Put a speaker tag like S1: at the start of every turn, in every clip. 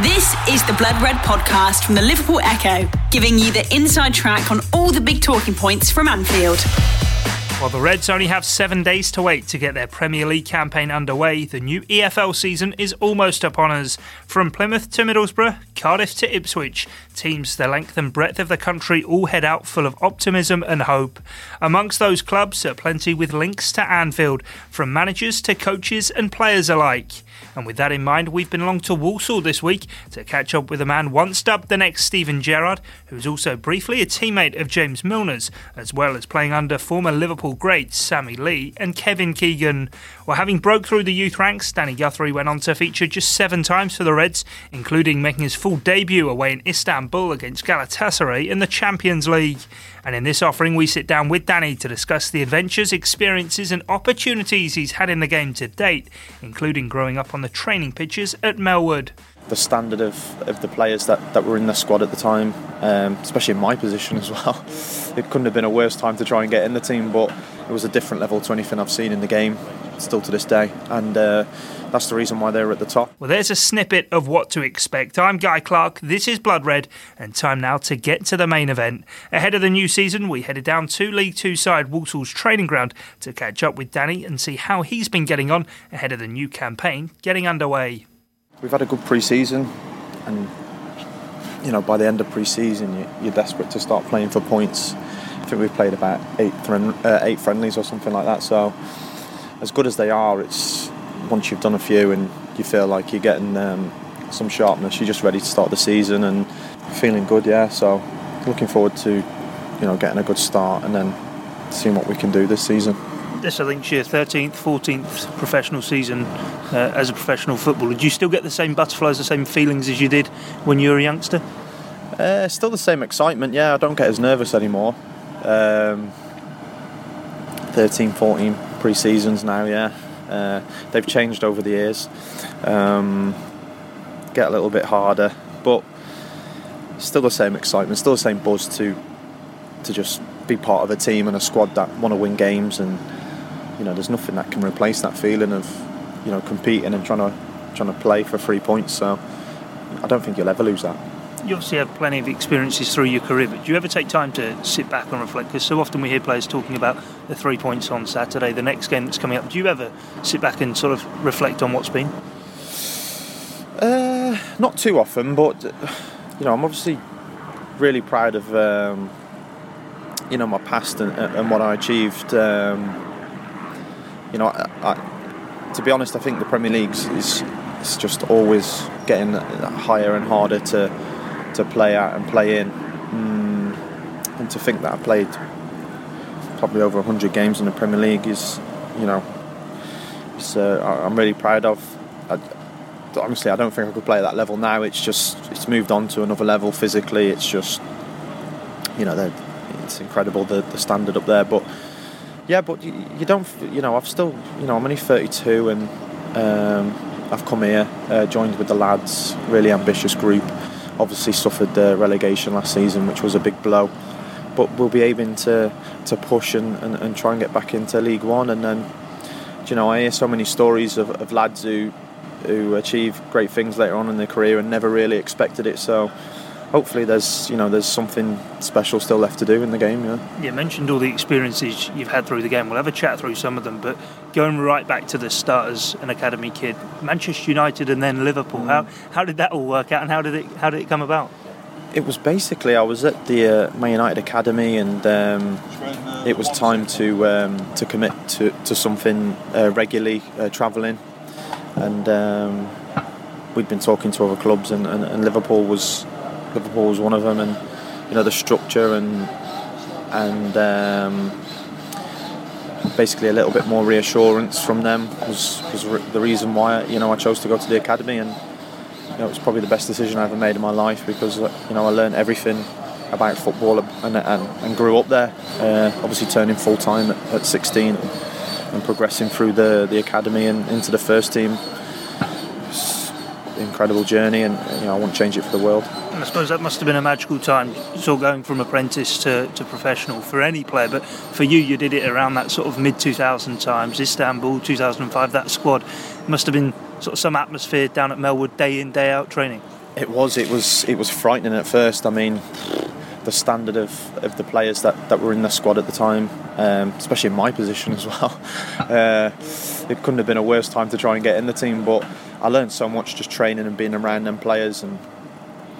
S1: This is the Blood Red podcast from the Liverpool Echo, giving you the inside track on all the big talking points from Anfield.
S2: While the Reds only have seven days to wait to get their Premier League campaign underway, the new EFL season is almost upon us. From Plymouth to Middlesbrough, Cardiff to Ipswich, teams the length and breadth of the country all head out full of optimism and hope. Amongst those clubs are plenty with links to Anfield, from managers to coaches and players alike. And with that in mind, we've been along to Walsall this week to catch up with a man once dubbed the next Steven Gerrard, who's also briefly a teammate of James Milner's, as well as playing under former Liverpool greats Sammy Lee and Kevin Keegan. Well, having broke through the youth ranks, Danny Guthrie went on to feature just seven times for the Reds, including making his full debut away in Istanbul against Galatasaray in the Champions League. And in this offering, we sit down with Danny to discuss the adventures, experiences, and opportunities he's had in the game to date, including growing up on the training pitches at Melwood.
S3: The standard of, of the players that, that were in the squad at the time, um, especially in my position as well, it couldn't have been a worse time to try and get in the team, but it was a different level to anything I've seen in the game, still to this day. And uh, that's the reason why they're at the top.
S2: Well, there's a snippet of what to expect. I'm Guy Clark, this is Blood Red, and time now to get to the main event. Ahead of the new season, we headed down to League Two side Walsall's training ground to catch up with Danny and see how he's been getting on ahead of the new campaign getting underway.
S3: We've had a good pre season, and you know, by the end of pre season, you're desperate to start playing for points. I think we've played about eight, uh, eight friendlies or something like that. So, as good as they are, it's once you've done a few and you feel like you're getting um, some sharpness, you're just ready to start the season and feeling good. Yeah, so looking forward to you know getting a good start and then seeing what we can do this season.
S2: This, I think, is your 13th, 14th professional season uh, as a professional footballer. Do you still get the same butterflies, the same feelings as you did when you were a youngster?
S3: Uh, still the same excitement, yeah. I don't get as nervous anymore. Um, 13, 14 pre seasons now, yeah. Uh, they've changed over the years. Um, get a little bit harder, but still the same excitement, still the same buzz to to just be part of a team and a squad that want to win games. And you know, there's nothing that can replace that feeling of you know competing and trying to trying to play for three points. So I don't think you'll ever lose that
S2: you obviously have plenty of experiences through your career, but do you ever take time to sit back and reflect? Because so often we hear players talking about the three points on Saturday, the next game that's coming up. Do you ever sit back and sort of reflect on what's been?
S3: Uh, not too often, but you know, I'm obviously really proud of um, you know my past and, and what I achieved. Um, you know, I, I, to be honest, I think the Premier League is, is just always getting higher and harder to to play at and play in. Mm, and to think that I played probably over 100 games in the Premier League is, you know, uh, I'm really proud of. I, honestly, I don't think I could play at that level now. It's just it's moved on to another level physically. It's just, you know, it's incredible the, the standard up there. But yeah, but you, you, don't, you know, I've still, you know, I'm only 32 and um, I've come here, uh, joined with the lads, really ambitious group obviously suffered the relegation last season, which was a big blow. But we'll be able to to push and, and, and try and get back into League One. And then, you know, I hear so many stories of, of lads who who achieve great things later on in their career and never really expected it. So hopefully there's you know there's something special still left to do in the game. Yeah.
S2: You mentioned all the experiences you've had through the game. We'll have a chat through some of them, but going right back to the start as an academy kid, Manchester United and then Liverpool. Mm. How how did that all work out, and how did it how did it come about?
S3: It was basically I was at the uh, Man United academy, and um, it was time to um, to commit to to something uh, regularly uh, travelling, and. Um, we'd been talking to other clubs, and, and, and Liverpool was Liverpool was one of them, and you know the structure and and um, basically a little bit more reassurance from them was, was the reason why you know I chose to go to the academy, and you know it was probably the best decision I ever made in my life because uh, you know I learned everything about football and, and, and grew up there. Uh, obviously, turning full time at, at 16 and progressing through the the academy and into the first team. Incredible journey, and you know I won't change it for the world.
S2: I suppose that must have been a magical time, sort of going from apprentice to, to professional for any player. But for you, you did it around that sort of mid 2000 times, Istanbul 2005. That squad must have been sort of some atmosphere down at Melwood, day in day out training.
S3: It was. It was. It was frightening at first. I mean, the standard of, of the players that, that were in the squad at the time, um, especially in my position as well. Uh, it couldn't have been a worse time to try and get in the team. But I learned so much just training and being around them players, and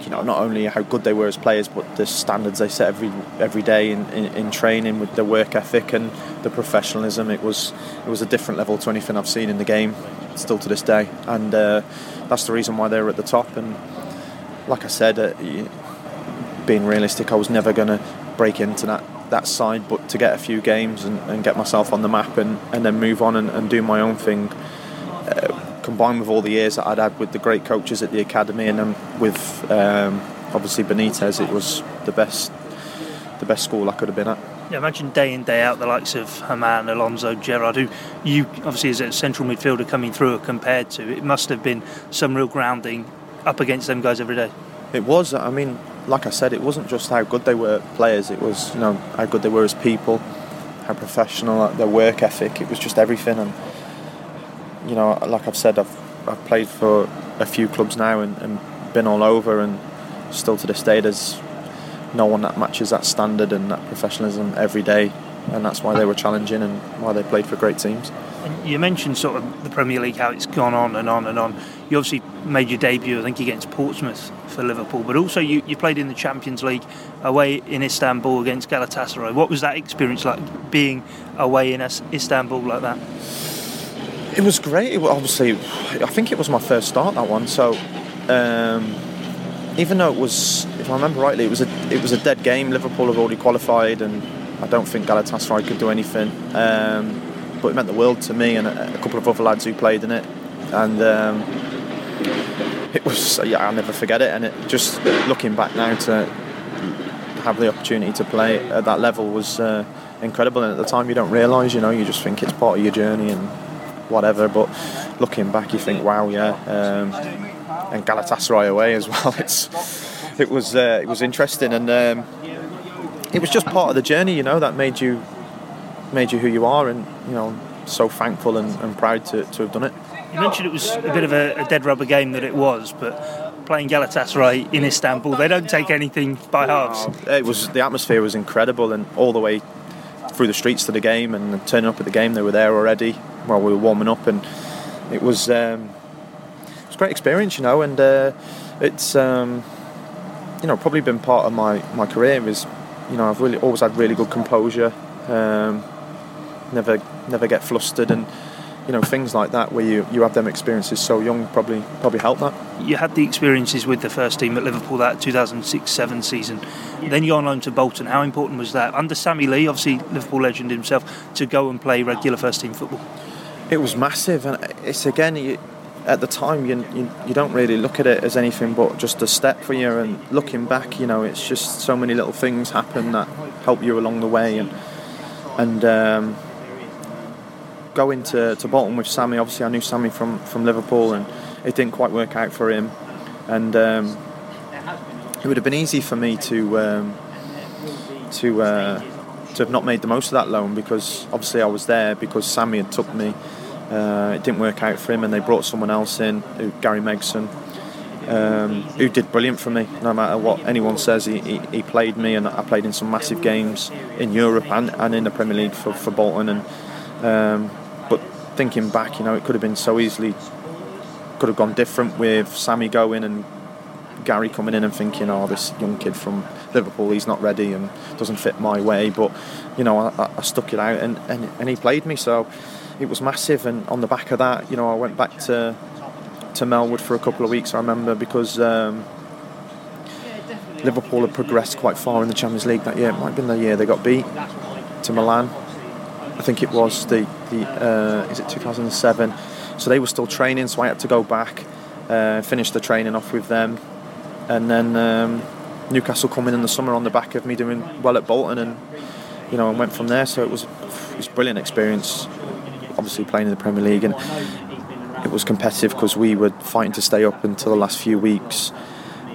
S3: you know not only how good they were as players, but the standards they set every every day in, in, in training with the work ethic and the professionalism. It was it was a different level to anything I've seen in the game, still to this day, and uh, that's the reason why they were at the top. And like I said. Uh, being realistic, I was never going to break into that, that side, but to get a few games and, and get myself on the map and, and then move on and, and do my own thing, uh, combined with all the years that I'd had with the great coaches at the academy and then with um, obviously Benitez, it was the best the best school I could have been at.
S2: Yeah, imagine day in day out the likes of Hamann, Alonso, Gerrard, who you obviously as a central midfielder coming through are compared to. It must have been some real grounding up against them guys every day.
S3: It was. I mean, like I said, it wasn't just how good they were players. It was you know how good they were as people, how professional their work ethic. It was just everything. And you know, like I've said, I've I've played for a few clubs now and, and been all over, and still to this day, there's no one that matches that standard and that professionalism every day. And that's why they were challenging and why they played for great teams.
S2: You mentioned sort of the Premier League, how it's gone on and on and on. You obviously made your debut, I think, against Portsmouth for Liverpool, but also you, you played in the Champions League away in Istanbul against Galatasaray. What was that experience like, being away in Istanbul like that?
S3: It was great. It was obviously, I think it was my first start that one. So, um, even though it was, if I remember rightly, it was a it was a dead game. Liverpool have already qualified, and I don't think Galatasaray could do anything. Um, but it meant the world to me and a, a couple of other lads who played in it, and um, it was yeah I'll never forget it. And it just looking back now to have the opportunity to play at that level was uh, incredible. And at the time you don't realise, you know, you just think it's part of your journey and whatever. But looking back, you think, wow, yeah. Um, and Galatasaray away as well. It's it was uh, it was interesting and. Um, it was just part of the journey, you know, that made you made you who you are, and you know, so thankful and, and proud to, to have done it.
S2: You mentioned it was a bit of a, a, dead rubber game that it was, but playing Galatasaray in Istanbul, they don't take anything by halves.
S3: It was the atmosphere was incredible, and all the way through the streets to the game, and turning up at the game, they were there already while we were warming up, and it was um, it was a great experience, you know, and uh, it's um, you know probably been part of my my career is you know I've really always had really good composure. Um, never never get flustered and you know things like that where you, you have them experiences so young probably probably help that.
S2: You had the experiences with the first team at Liverpool that 2006-7 season. Then you go on loan to Bolton. How important was that? Under Sammy Lee obviously Liverpool legend himself to go and play regular first team football.
S3: It was massive and it's again you, at the time you, you, you don't really look at it as anything but just a step for you and looking back you know it's just so many little things happen that help you along the way and and um, going to, to Bolton with Sammy, obviously I knew Sammy from, from Liverpool and it didn't quite work out for him. And um, it would have been easy for me to um, to uh, to have not made the most of that loan because obviously I was there because Sammy had took me. Uh, it didn't work out for him, and they brought someone else in, Gary Megson, um, who did brilliant for me. No matter what anyone says, he, he, he, played me, and I played in some massive games in Europe and, and in the Premier League for, for Bolton. And um, but thinking back, you know, it could have been so easily could have gone different with Sammy going and Gary coming in and thinking, oh, this young kid from Liverpool, he's not ready and doesn't fit my way. But you know, I, I stuck it out and, and, and he played me, so it was massive. And on the back of that, you know, I went back to to Melwood for a couple of weeks. I remember because. Um, Liverpool had progressed quite far in the Champions League that year. It might have been the year they got beat to Milan I think it was the the uh, is it 2007. So they were still training, so I had to go back, uh, finish the training off with them, and then um, Newcastle coming in the summer on the back of me doing well at Bolton, and you know, and went from there. So it was it was a brilliant experience. Obviously playing in the Premier League, and it was competitive because we were fighting to stay up until the last few weeks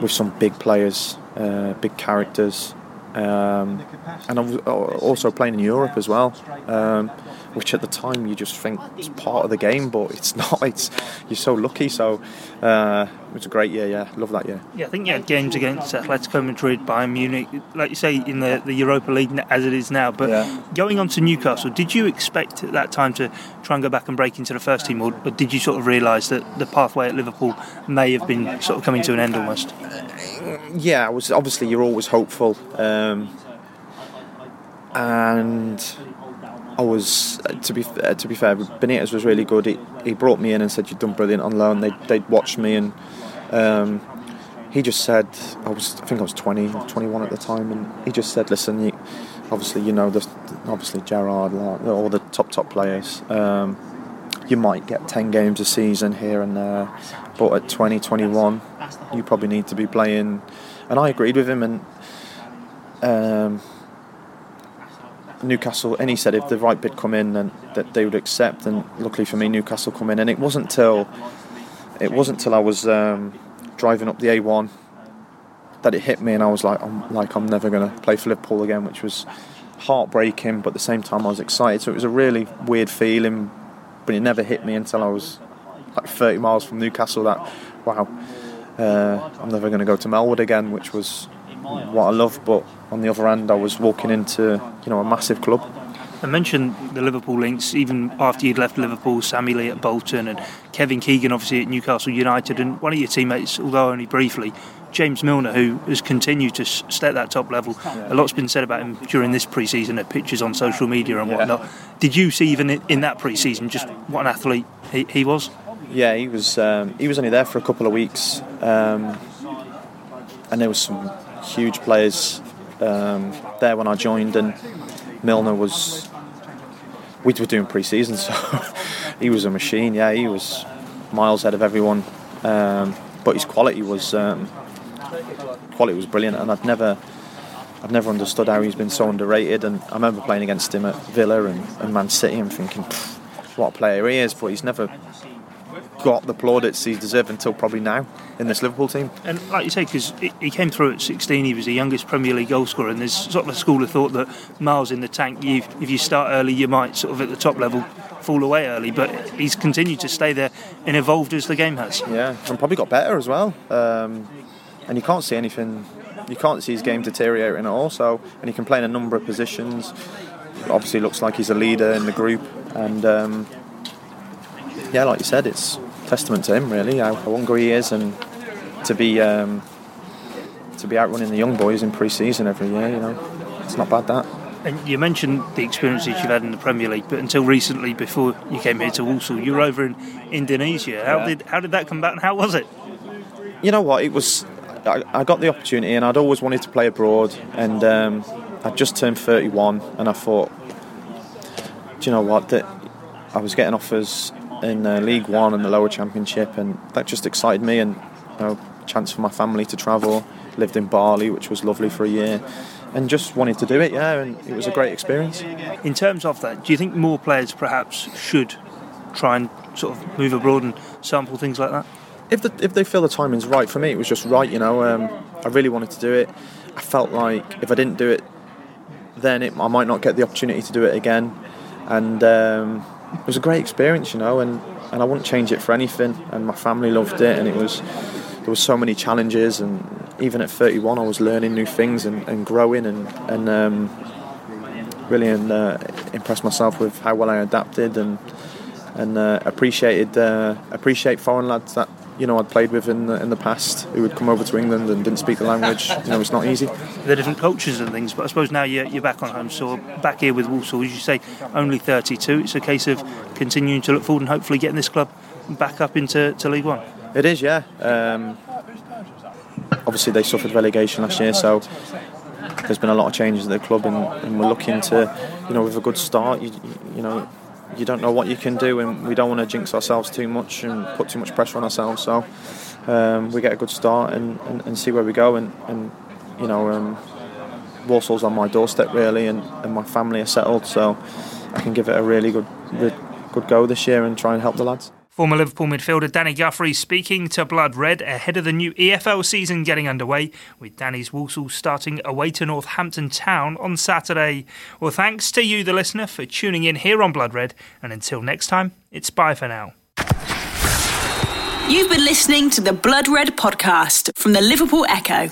S3: with some big players, uh, big characters. Um, and I was also playing in Europe as well. Um, which at the time you just think is part of the game, but it's not. It's you're so lucky. So uh, it was a great year. Yeah, love that year.
S2: Yeah, I think you had games against Atletico Madrid, Bayern Munich, like you say in the, the Europa League as it is now. But
S3: Yeah.
S2: going on to Newcastle, did you expect at that time to try and go back and break into the first team, or, or did you sort of realise that the pathway at Liverpool may have been sort of coming to an end almost?
S3: yeah, I was obviously you're always hopeful, um, and I was uh, to be uh, to be fair, Benitez was really good. He, he brought me in and said you've done brilliant on loan. They they watched me and um, he just said I was I think I was 20, 21 at the time, and he just said, listen, you, obviously you know the obviously Gerrard, like, all the top top players. Um, you might get 10 games a season here and there, but at 20, 21, you probably need to be playing. And I agreed with him, and um, Newcastle, and he said if the right bid come in, then that they would accept. And luckily for me, Newcastle come in, and it wasn't till it wasn't till I was um, driving up the A1 that it hit me, and I was like, I'm like I'm never going to play for Liverpool again, which was heartbreaking, but at the same time I was excited. So it was a really weird feeling, but it never hit me until I was like 30 miles from Newcastle. That wow, uh, I'm never going to go to Melwood again, which was what I love. But on the other hand, I was walking into you know a massive club.
S2: I mentioned the Liverpool links even after you'd left Liverpool, Sammy Lee at Bolton and Kevin Keegan obviously at Newcastle United and one of your teammates, although only briefly, James Milner, who has continued to stay at that top level. A lot's been said about him during this pre-season at pictures on social media and
S3: Yeah.
S2: whatnot. Did you see even in, in that pre-season just what an athlete he, he was?
S3: Yeah, he was um, he was only there for a couple of weeks, um, and there was some huge players um, there when I joined, and Milner was. We were doing pre-season, so he was a machine. Yeah, he was miles ahead of everyone, um, but his quality was um, quality was brilliant, and I'd never. I've never understood how he's been so underrated, and I remember playing against him at Villa and, and Man City and thinking, what a player he is, but he's never got the plaudits he deserved until probably now in this Liverpool team.
S2: And like you say, because he came through at 16, he was the youngest Premier League goal scorer, and there's sort of a school of thought that miles in the tank, you, if you start early, you might sort of at the top level fall away early, but he's continued to stay there and evolved as the game has.
S3: Yeah, and probably got better as well. Um, and you can't see anything, you can't see his game deteriorating at all. So, and he can play in a number of positions. Obviously, looks like he's a leader in the group, and um, yeah, like you said, it's testament to him really how, how hungry he is, and to be um, to be outrunning the young boys in pre-season every year. You know, it's not bad that.
S2: And you mentioned the experiences you've had in the Premier League, but until recently, before you came here to Walsall, you were over in Indonesia. How
S3: Yeah.
S2: did how did that come about, and how was it?
S3: you know what? It was. I, I got the opportunity, and I'd always wanted to play abroad. And um, I'd just turned 31, and I thought, do you know what? That I was getting offers in uh, League One and the lower Championship, and that just excited me. And you know, chance for my family to travel. Lived in Bali, which was lovely for a year, and just wanted to do it. Yeah, and it was a great experience.
S2: In terms of that, do you think more players perhaps should try and sort of move abroad and sample things like that?
S3: if the, if they feel the timing's right for me, it was just right. You know, um, I really wanted to do it. I felt like if I didn't do it, then it, I might not get the opportunity to do it again. And um, it was a great experience, you know, and, and I wouldn't change it for anything. And my family loved it, and it was there was so many challenges. And even at 31, I was learning new things and, and growing, and and um, really uh, impressed myself with how well I adapted and and uh, appreciated uh, appreciate foreign lads that you know I'd played with in the, in the past who would come over to England and didn't speak the language. You know, it's not easy.
S2: They're different cultures and things, but I suppose now you're, you're back on home soil, back here with Walsall, as you say, only 32. It's a case of continuing to look forward and hopefully getting this club back up into to League One.
S3: It is, yeah. Um, obviously, they suffered relegation last year, so there's been a lot of changes at the club, and, and we're looking to, you know, with a good start. You, you know, you don't know what you can do, and we don't want to jinx ourselves too much and put too much pressure on ourselves. So um, we get a good start and, and, and see where we go, and, and you know, um, Walsall's on my doorstep really, and, and my family are settled, so I can give it a really good, good go this year and try and help the lads.
S2: Former Liverpool midfielder Danny Guthrie speaking to Blood Red ahead of the new EFL season getting underway, with Danny's Walsall starting away to Northampton Town on Saturday. Well, thanks to you, the listener, for tuning in here on Blood Red, and until next time, it's bye for now.
S1: You've been listening to the Blood Red podcast from the Liverpool Echo.